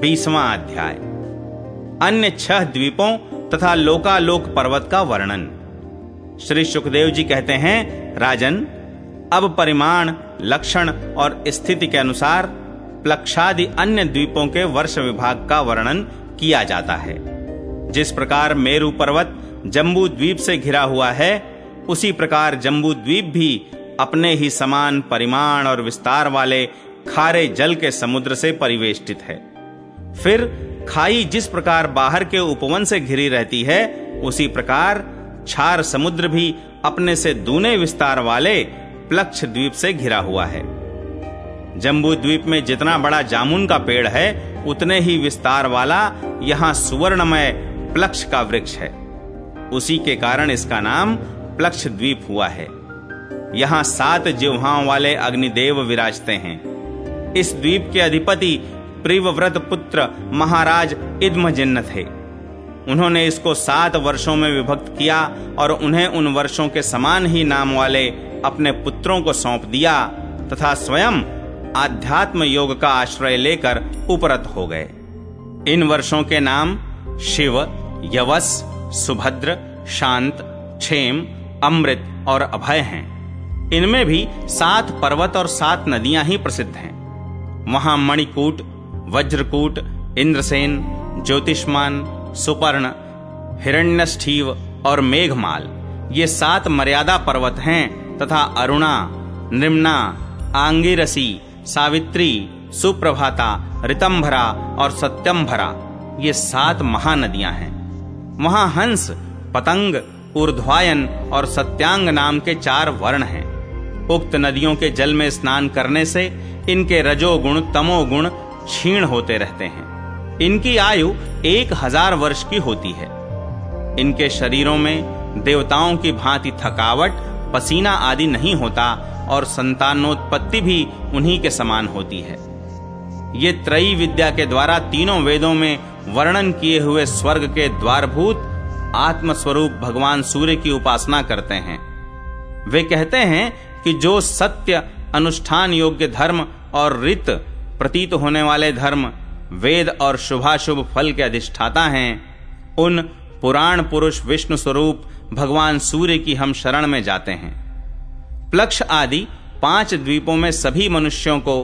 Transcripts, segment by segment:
बीसवां अध्याय। अन्य छह द्वीपों तथा लोकालोक पर्वत का वर्णन। श्री सुखदेव जी कहते हैं, राजन, अब परिमाण, लक्षण और स्थिति के अनुसार प्लक्षादि अन्य द्वीपों के वर्ष विभाग का वर्णन किया जाता है। जिस प्रकार मेरु पर्वत जम्बू द्वीप से घिरा हुआ है, उसी प्रकार जम्बू द्वीप भी अपने ही समान परिमाण और विस्तार वाले खारे जल के समुद्र से परिवेष्टित है। फिर खाई जिस प्रकार बाहर के उपवन से घिरी रहती है, उसी प्रकार छार समुद्र भी अपने से दूने विस्तार वाले प्लक्ष द्वीप से घिरा हुआ है। जम्बू द्वीप में जितना बड़ा जामुन का पेड़ है, उतने ही विस्तार वाला यहाँ सुवर्णमय प्लक्ष का वृक्ष है। उसी के कारण इसका नाम प्लक्ष द्वीप हुआ है। यहाँ सात जिह्वाओं वाले अग्निदेव विराजते हैं। इस द्वीप के अधिपति प्रिव्रत पुत्र महाराज इद्मजिन्न थे। उन्होंने इसको सात वर्षों में विभक्त किया और उन्हें उन वर्षों के समान ही नाम वाले अपने पुत्रों को सौंप दिया तथा स्वयं आध्यात्म योग का आश्रय लेकर उपरत हो गए। इन वर्षों के नाम शिव, यवस, सुभद्र, शांत, क्षेम, अमृत और अभय हैं। इनमें भी सात पर्वत और सात नदियाँ ही प्रसिद्ध हैं। वहाँ मणिकूट वज्रकूट, इंद्रसेन, ज्योतिष्मान, सुपर्ण, हिरण्यष्ठीव और मेघमाल। ये सात मर्यादा पर्वत हैं तथा अरुणा, निम्ना, आंगिरसी, सावित्री, सुप्रभाता, रितंभरा और सत्यंभरा। ये सात महानदियाँ हैं। वहाँ हंस, पतंग, ऊर्ध्वायन और सत्यांग नाम के चार वर्ण हैं। उक्त नदियों के जल में स्नान करने से इनके रजोगुण, तमोगुण क्षीण होते रहते हैं। इनकी आयु एक हज़ार वर्ष की होती है। इनके शरीरों में देवताओं की भांति थकावट, पसीना आदि नहीं होता और संतानोत्पत्ति भी उन्हीं के समान होती है। ये त्रयी विद्या के द्वारा तीनों वेदों में वर्णन किए हुए स्वर्ग के द्वारभूत आत्मस्वरूप भगवान सूर्य की उपासना करते हैं। वे कहते हैं कि जो सत्य, अनुष्ठान योग्य धर्म और रित प्रतीत होने वाले धर्म वेद और शुभाशुभ फल के अधिष्ठाता हैं। उन पुराण पुरुष विष्णु स्वरूप भगवान सूर्य की हम शरण में जाते हैं। प्लक्ष आदि पाँच द्वीपों में सभी मनुष्यों को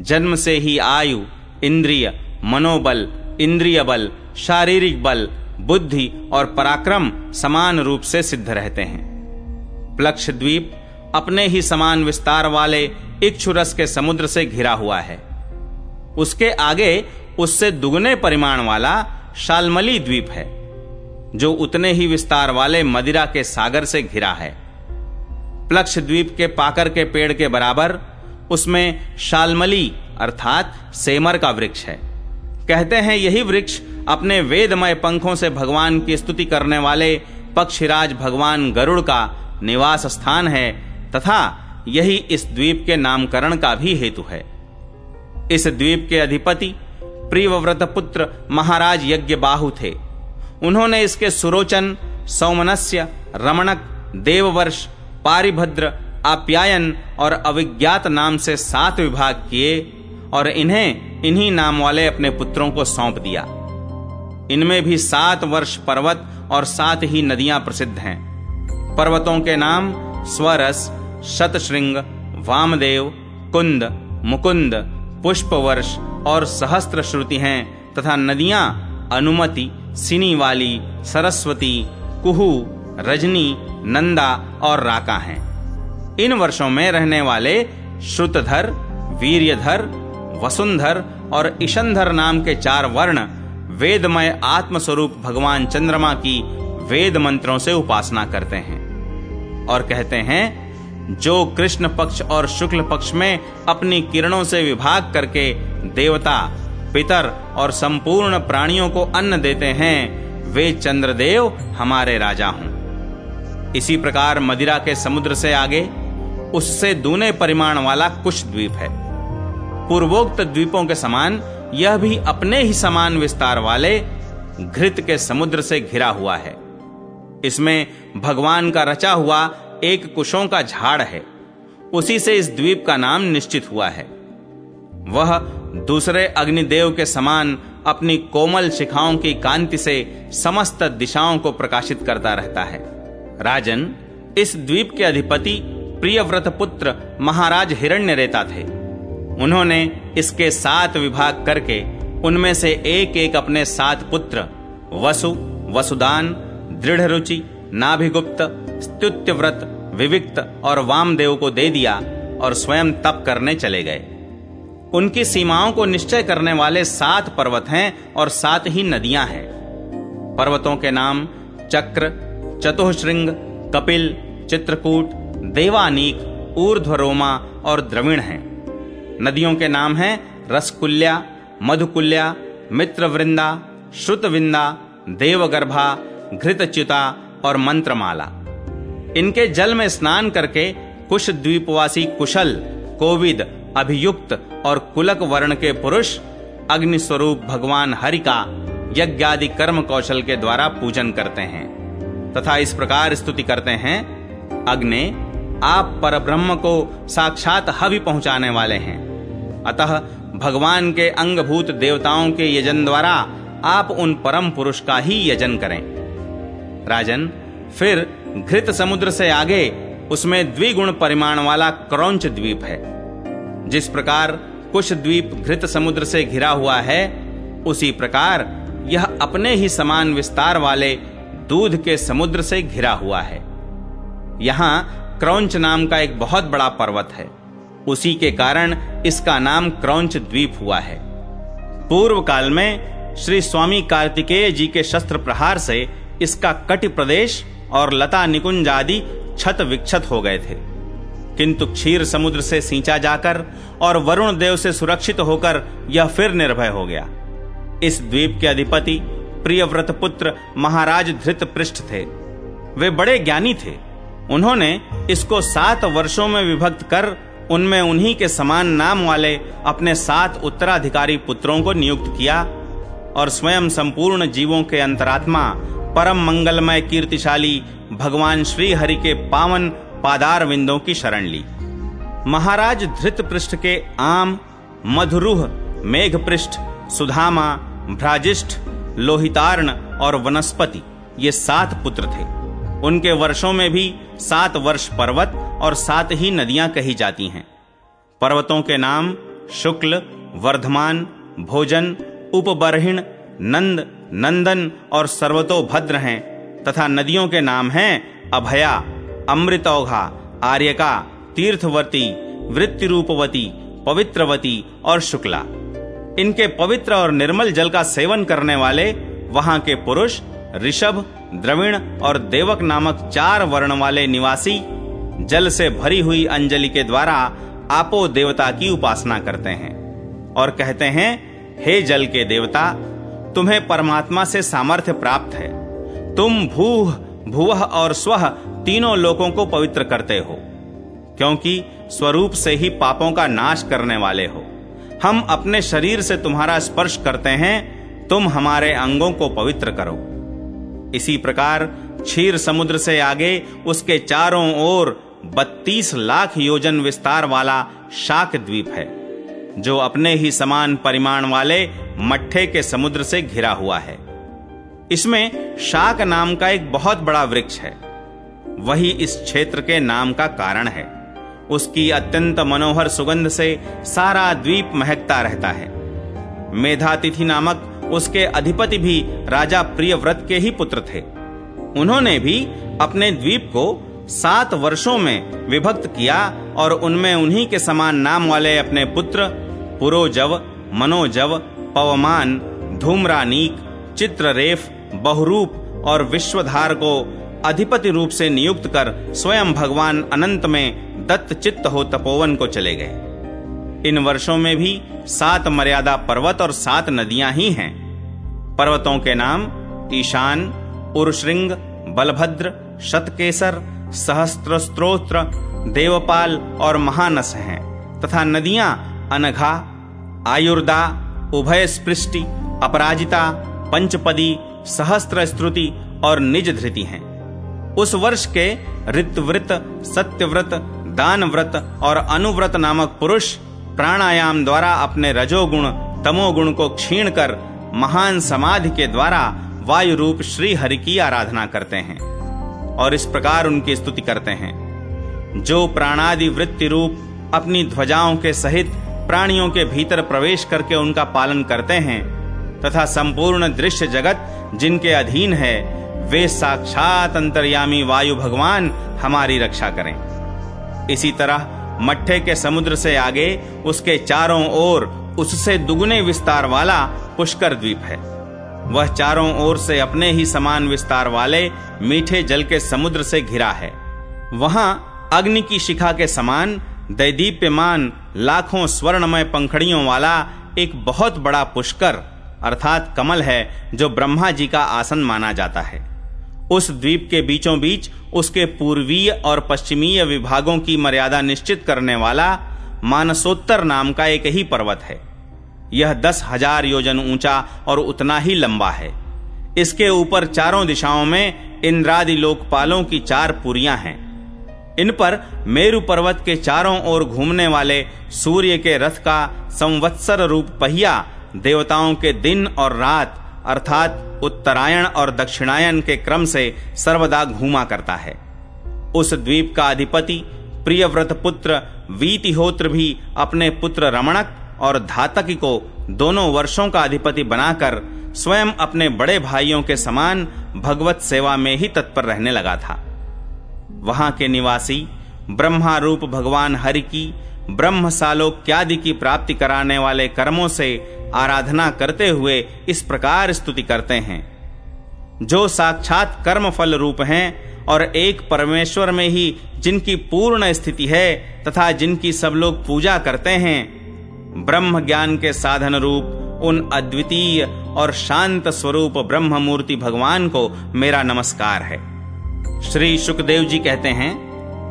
जन्म से ही आयु, इंद्रिय, मनोबल, इंद्रिय बल, शारीरिक बल, बुद्धि और पराक्रम समान रूप से सिद्ध रहते हैं। प्लक्ष द्वीप अपने ही समान विस्तार वाले इक्षुरस के समुद्र से घिरा हुआ है। उसके आगे उससे दुगने परिमाण वाला शालमली द्वीप है, जो उतने ही विस्तार वाले मदिरा के सागर से घिरा है। प्लक्ष द्वीप के पाकर के पेड़ के बराबर उसमें शालमली अर्थात सेमर का वृक्ष है। कहते हैं यही वृक्ष अपने वेदमय पंखों से भगवान की स्तुति करने वाले पक्षिराज भगवान गरुड़ का निवास स्थान है, तथा यही इस द्वीप के नामकरण का भी हेतु है। इस द्वीप के अधिपति प्रियव्रत पुत्र महाराज यज्ञ बाहु थे। उन्होंने इसके सुरोचन, सौमनस्य, रमणक, देववर्ष, पारिभद्र, आप्यायन और अविज्ञात नाम से सात विभाग किए और इन्हें इन्हीं नाम वाले अपने पुत्रों को सौंप दिया। इनमें भी सात वर्ष पर्वत और सात ही नदियाँ प्रसिद्ध हैं। पर्वतों के नाम स्वरस शतश्रृंग वामदेव, कुंद, मुकुंद पुष्पवर्ष और सहस्त्र श्रुति हैं, तथा नदियाँ, अनुमति सिनी वाली सरस्वती, कुहू, रजनी, नंदा और राका हैं। इन वर्षों में रहने वाले श्रुतधर, वीर्यधर, वसुंधर और ईशंधर नाम के चार वर्ण वेदमय आत्मस्वरूप भगवान चंद्रमा की वेद मंत्रों से उपासना करते हैं और कहते हैं जो कृष्ण पक्ष और शुक्ल पक्ष में अपनी किरणों से विभाग करके देवता, पितर और संपूर्ण प्राणियों को अन्न देते हैं, वे चंद्रदेव हमारे राजा हों। इसी प्रकार मदिरा के समुद्र से आगे, उससे दूने परिमाण वाला कुश द्वीप है। पूर्वोक्त द्वीपों के समान, यह भी अपने ही समान विस्तार वाले घृत के समुद्र से घिरा हुआ है। इसमें भगवान का रचा हुआ एक कुशों का झाड़ है। उसी से इस द्वीप का नाम निश्चित हुआ है। वह दूसरे अग्निदेव के समान अपनी कोमल शिखाओं की कांति से समस्त दिशाओं को प्रकाशित करता रहता है। राजन, इस द्वीप के अधिपति प्रियव्रत पुत्र महाराज हिरण्य रेता थे। उन्होंने इसके सात विभाग करके उनमें से एक एक अपने सात पुत्र, वसु, वसुदान दृढ़ रुचि नाभिगुप्त, स्तुत्यव्रत विविक्त और वामदेव को दे दिया और स्वयं तप करने चले गए। उनकी सीमाओं को निश्चय करने वाले सात पर्वत हैं और सात ही नदियाँ हैं। पर्वतों के नाम चक्र चतुश्रृंग कपिल, चित्रकूट, देवानीक, ऊर्ध्वरोमा और द्रविण हैं। नदियों के नाम हैं रसकुल्या, मधुकुल्या, मित्रवृंदा, श्रुतविंदा, देवगर्भा, घृतच्युता और मंत्रमाला। इनके जल में स्नान करके कुश द्वीपवासी कुशल, कोविद, अभियुक्त और कुलक वर्ण के पुरुष अग्नि स्वरूप भगवान हरि का यज्ञादि कर्म कौशल के द्वारा पूजन करते हैं तथा इस प्रकार स्तुति करते हैं, अग्नि, आप परब्रह्म को साक्षात हवि पहुँचाने वाले हैं। अतः भगवान के अंगभूत देवताओं के यजन द्वारा आप उन परम पुरुष का ही यजन करें। राजन, फिर घृत समुद्र से आगे उसमें द्विगुण परिमाण वाला क्रौंच द्वीप है। जिस प्रकार कुश द्वीप घृत समुद्र से घिरा हुआ है, उसी प्रकार यह अपने ही समान विस्तार वाले दूध के समुद्र से घिरा हुआ है। यहाँ क्रौंच नाम का एक बहुत बड़ा पर्वत है। उसी के कारण इसका नाम क्रौंच द्वीप हुआ है। पूर्व काल में श्री स्वामी कार्तिकेय जी के शस्त्र प्रहार से इसका कटि प्रदेश और लता निकुंज आदि छत विक्षत हो गए थे। किंतु क्षीर समुद्र से सींचा जाकर और वरुण देव से सुरक्षित होकर यह फिर निर्भय हो गया। इस द्वीप के अधिपति, प्रियव्रत पुत्र, महाराज धृत पृष्ठ थे। वे बड़े ज्ञानी थे। उन्होंने इसको सात वर्षों में विभक्त कर उनमें उन्हीं के समान नाम वाले अपने सात उत्तराधिकारी पुत्रों को नियुक्त किया और स्वयं संपूर्ण जीवों के अंतरात्मा परम मंगलमय कीर्तिशाली भगवान श्री हरि के पावन पादार विंदों की शरण ली। महाराज धृत पृष्ठ के आम, मधुरुह, मेघपृष्ठ, सुधामा, भ्राजिष्ठ, लोहितार्ण और वनस्पति ये सात पुत्र थे। उनके वर्षों में भी सात वर्ष पर्वत और सात ही नदियाँ कही जाती हैं। पर्वतों के नाम शुक्ल, वर्धमान, भोजन, उपबरहिण नंद, नंदन और सर्वतोभद्र हैं, तथा नदियों के नाम हैं अभया, अमृतौघा, आर्यका, तीर्थवर्ती वृत्ति रूपवती पवित्रवती और शुक्ला। इनके पवित्र और निर्मल जल का सेवन करने वाले वहाँ के पुरुष, ऋषभ, द्रविण और देवक नामक चार वर्ण वाले निवासी जल से भरी हुई अंजलि के द्वारा आपो देवता की उपासना करते हैं और कहते हैं, हे जल के देवता तुम्हें परमात्मा से सामर्थ्य प्राप्त है। तुम भूह, भुवह और स्व तीनों लोकों को पवित्र करते हो, क्योंकि स्वरूप से ही पापों का नाश करने वाले हो। हम अपने शरीर से तुम्हारा स्पर्श करते हैं, तुम हमारे अंगों को पवित्र करो। इसी प्रकार क्षीर समुद्र से आगे उसके चारों ओर बत्तीस लाख योजन विस्तार वाला शाक द्वीप है। जो अपने ही समान परिमाण वाले मट्ठे के समुद्र से घिरा हुआ है। इसमें शाक नाम का एक बहुत बड़ा वृक्ष है। वही इस क्षेत्र के नाम का कारण है। उसकी अत्यंत मनोहर सुगंध से सारा द्वीप महकता रहता है। मेधातिथि नामक उसके अधिपति भी राजा प्रियव्रत के ही पुत्र थे। उन्होंने भी अपने द्वीप को सात वर्षों में विभक्त किया और उनमें उन्हीं के समान नाम वाले अपने पुत्र, पुरोजव, मनोजव, पवमान, धूम्रानीक, चित्ररेफ, बहुरूप और विश्वधार को अधिपति रूप से नियुक्त कर स्वयं भगवान अनंत में दत्त चित्त हो तपोवन को चले गए। इन वर्षों में भी सात मर्यादा पर्वत और सात नदियाँ ही हैं। पर्वतों के नाम ईशान उर्श्रृंग बलभद्र, शतकेसर सहस्त्र स्त्रोत्र देवपाल और महानस हैं, तथा नदियाँ, अनघा, आयुर्दा उभय स्पृष्टि अपराजिता, पंचपदी सहस्त्र स्तुति और निज धृति हैं। उस वर्ष के ऋतव्रत, सत्यव्रत दान व्रत और अनुव्रत नामक पुरुष प्राणायाम द्वारा अपने रजोगुण, तमोगुण को क्षीण कर महान समाधि के द्वारा वायु रूप श्री हरि की आराधना करते हैं। और इस प्रकार उनकी स्तुति करते हैं। जो प्राणादि वृत्ति रूप अपनी ध्वजाओं के सहित प्राणियों के भीतर प्रवेश करके उनका पालन करते हैं, तथा संपूर्ण दृश्य जगत जिनके अधीन है, वे साक्षात अंतर्यामी वायु भगवान हमारी रक्षा करें। इसी तरह मट्ठे के समुद्र से आगे उसके चारों ओर उससे दुगुने विस्तार वाला पुष्कर द्वीप है। वह चारों ओर से अपने ही समान विस्तार वाले मीठे जल के समुद्र से घिरा है। वहाँ अग्नि की शिखा के समान दैदीप्यमान लाखों स्वर्णमय पंखड़ियों वाला एक बहुत बड़ा पुष्कर, अर्थात कमल है, जो ब्रह्मा जी का आसन माना जाता है। उस द्वीप के बीचों बीच उसके पूर्वीय और पश्चिमीय विभागों की मर्यादा निश्चित करने वाला मानसोत्तर नाम का एक ही पर्वत है। यह दस हज़ार योजन ऊँचा और उतना ही लंबा है। इसके ऊपर चारों दिशाओं में इंद्रादि लोकपालों की चार पुरियाँ हैं। इन पर मेरु पर्वत के चारों ओर घूमने वाले सूर्य के रथ का संवत्सर रूप पहिया देवताओं के दिन और रात, अर्थात उत्तरायण और दक्षिणायन के क्रम से सर्वदा घूमा करता है। उस द्वीप का अधिपति, प्रियव्रत पुत्र, वीतिहोत्र भी अपने पुत्र रमणक और धातकी को दोनों वर्षों का अधिपति बनाकर स्वयं अपने बड़े भाइयों के समान भगवत सेवा में ही तत्पर रहने लगा था। वहाँ के निवासी ब्रह्मा रूप भगवान हरि की ब्रह्म सालोक्यादि की प्राप्ति कराने वाले कर्मों से आराधना करते हुए इस प्रकार स्तुति करते हैं। जो साक्षात कर्म फल रूप हैं और एक परमेश्वर में ही जिनकी पूर्ण स्थिति है तथा जिनकी सब लोग पूजा करते हैं ब्रह्म ज्ञान के साधन रूप, उन अद्वितीय और शांत स्वरूप ब्रह्म मूर्ति भगवान को मेरा नमस्कार है। श्री सुखदेव जी कहते हैं,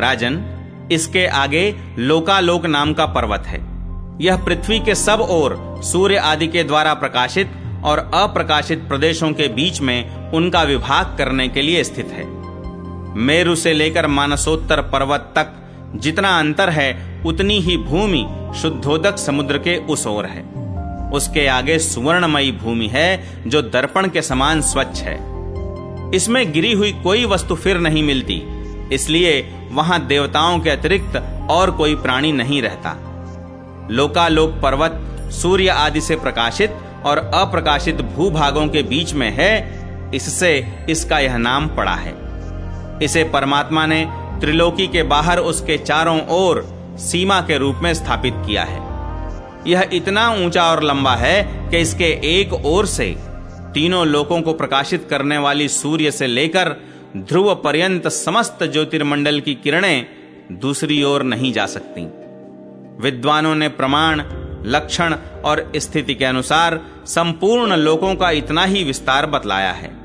राजन, इसके आगे लोकालोक नाम का पर्वत है। यह पृथ्वी के सब ओर सूर्य आदि के द्वारा प्रकाशित और अप्रकाशित प्रदेशों के बीच में उनका विभाग करने के लिए स्थित है। मेरु से लेकर मानसोत्तर पर्वत तक जितना अंतर है उतनी ही भूमि शुद्धोदक समुद्र के उस ओर है। उसके आगे सुवर्णमयी भूमि है, जो दर्पण के समान स्वच्छ है। इसमें गिरी हुई कोई वस्तु फिर नहीं मिलती, इसलिए वहाँ देवताओं के अतिरिक्त और कोई प्राणी नहीं रहता। लोकालोक पर्वत सूर्य आदि से प्रकाशित और अप्रकाशित भूभागों के बीच में है, इससे इसका यह नाम पड़ा है। इसे परमात्मा ने त्रिलोकी के बाहर उसके चारों ओर सीमा के रूप में स्थापित किया है। यह इतना ऊँचा और लंबा है कि इसके एक ओर से तीनों लोकों को प्रकाशित करने वाली सूर्य से लेकर ध्रुव पर्यंत समस्त ज्योतिर्मंडल की किरणें दूसरी ओर नहीं जा सकती। विद्वानों ने प्रमाण, लक्षण और स्थिति के अनुसार संपूर्ण लोकों का इतना ही विस्तार बतलाया है।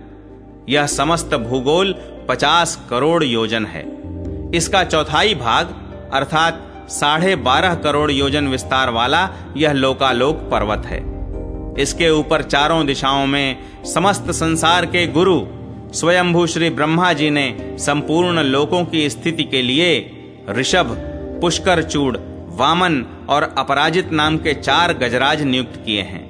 यह समस्त भूगोल पचास करोड़ योजन है। इसका चौथाई भाग, अर्थात साढ़े बारह करोड़ योजन विस्तार वाला यह लोकालोक पर्वत है। इसके ऊपर चारों दिशाओं में समस्त संसार के गुरु, स्वयंभू श्री ब्रह्मा जी ने संपूर्ण लोकों की स्थिति के लिए ऋषभ, पुष्कर चूड़, वामन और अपराजित नाम के चार गजराज नियुक्त किए हैं।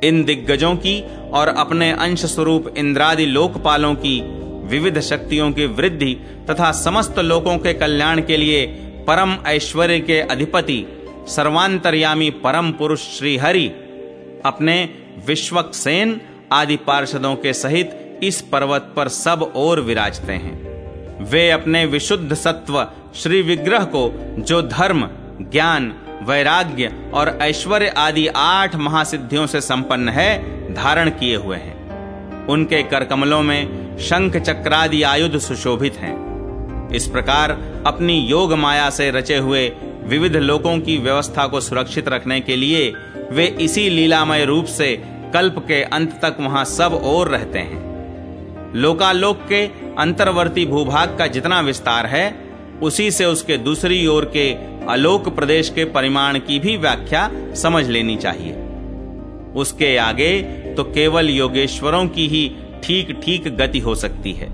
इन दिग्गजों की और अपने अंश स्वरूप इंद्रादि लोकपालों की विविध शक्तियों की वृद्धि तथा समस्त लोकों के कल्याण के लिए परम ऐश्वर्य के अधिपति, सर्वांतर्यामी परम पुरुष श्री हरि अपने विश्वक सेन आदि पार्षदों के सहित इस पर्वत पर सब ओर विराजते हैं। वे अपने विशुद्ध सत्व श्री विग्रह को, जो धर्म, ज्ञान, वैराग्य और ऐश्वर्य आदि आठ महासिद्धियों से संपन्न है, धारण किए हुए हैं। उनके करकमलों में शंख चक्रादि आयुध सुशोभित हैं। इस प्रकार अपनी योग माया से रचे हुए विविध लोकों की व्यवस्था को सुरक्षित रखने के लिए वे इसी लीलामय रूप से कल्प के अंत तक वहाँ सब और रहते हैं। लोकालोक के अंतर्वर्ती भूभाग का जितना विस्तार है, उसी से उसके दूसरी ओर के अलोक प्रदेश के परिमाण की भी व्याख्या समझ लेनी चाहिए। उसके आगे तो केवल योगेश्वरों की ही ठीक ठीक गति हो सकती है।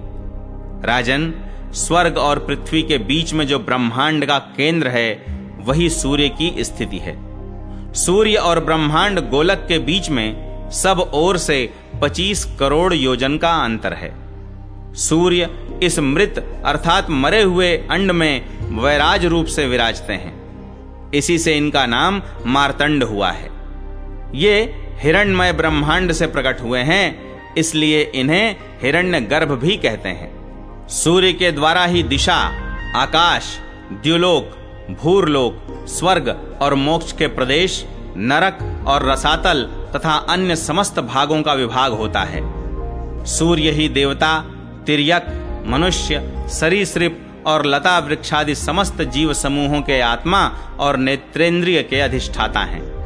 राजन स्वर्ग और पृथ्वी के बीच में जो ब्रह्मांड का केंद्र है, वही सूर्य की स्थिति है। सूर्य और ब्रह्मांड गोलक के बीच में सब ओर से 25 करोड़ योजन का अंतर है। सूर्य इस मृत अर्थात मरे हुए अंड में वैराज रूप से विराजते हैं। इसी से इनका नाम मारतंड हुआ है। ये हिरण्यमय ब्रह्मांड से प्रकट हुए हैं, इसलिए इन्हें हिरण्य गर्भ भी कहते हैं। सूर्य के द्वारा ही दिशा, आकाश, द्युलोक, भूरलोक, स्वर्ग और मोक्ष के प्रदेश, नरक और रसातल तथा अन्य समस्त भागों का विभाग होता है। सूर्य ही देवता तिरक मनुष्य, सरीसृप और लता वृक्षादि समस्त जीव समूहों के आत्मा और नेत्रेंद्रिय के अधिष्ठाता हैं।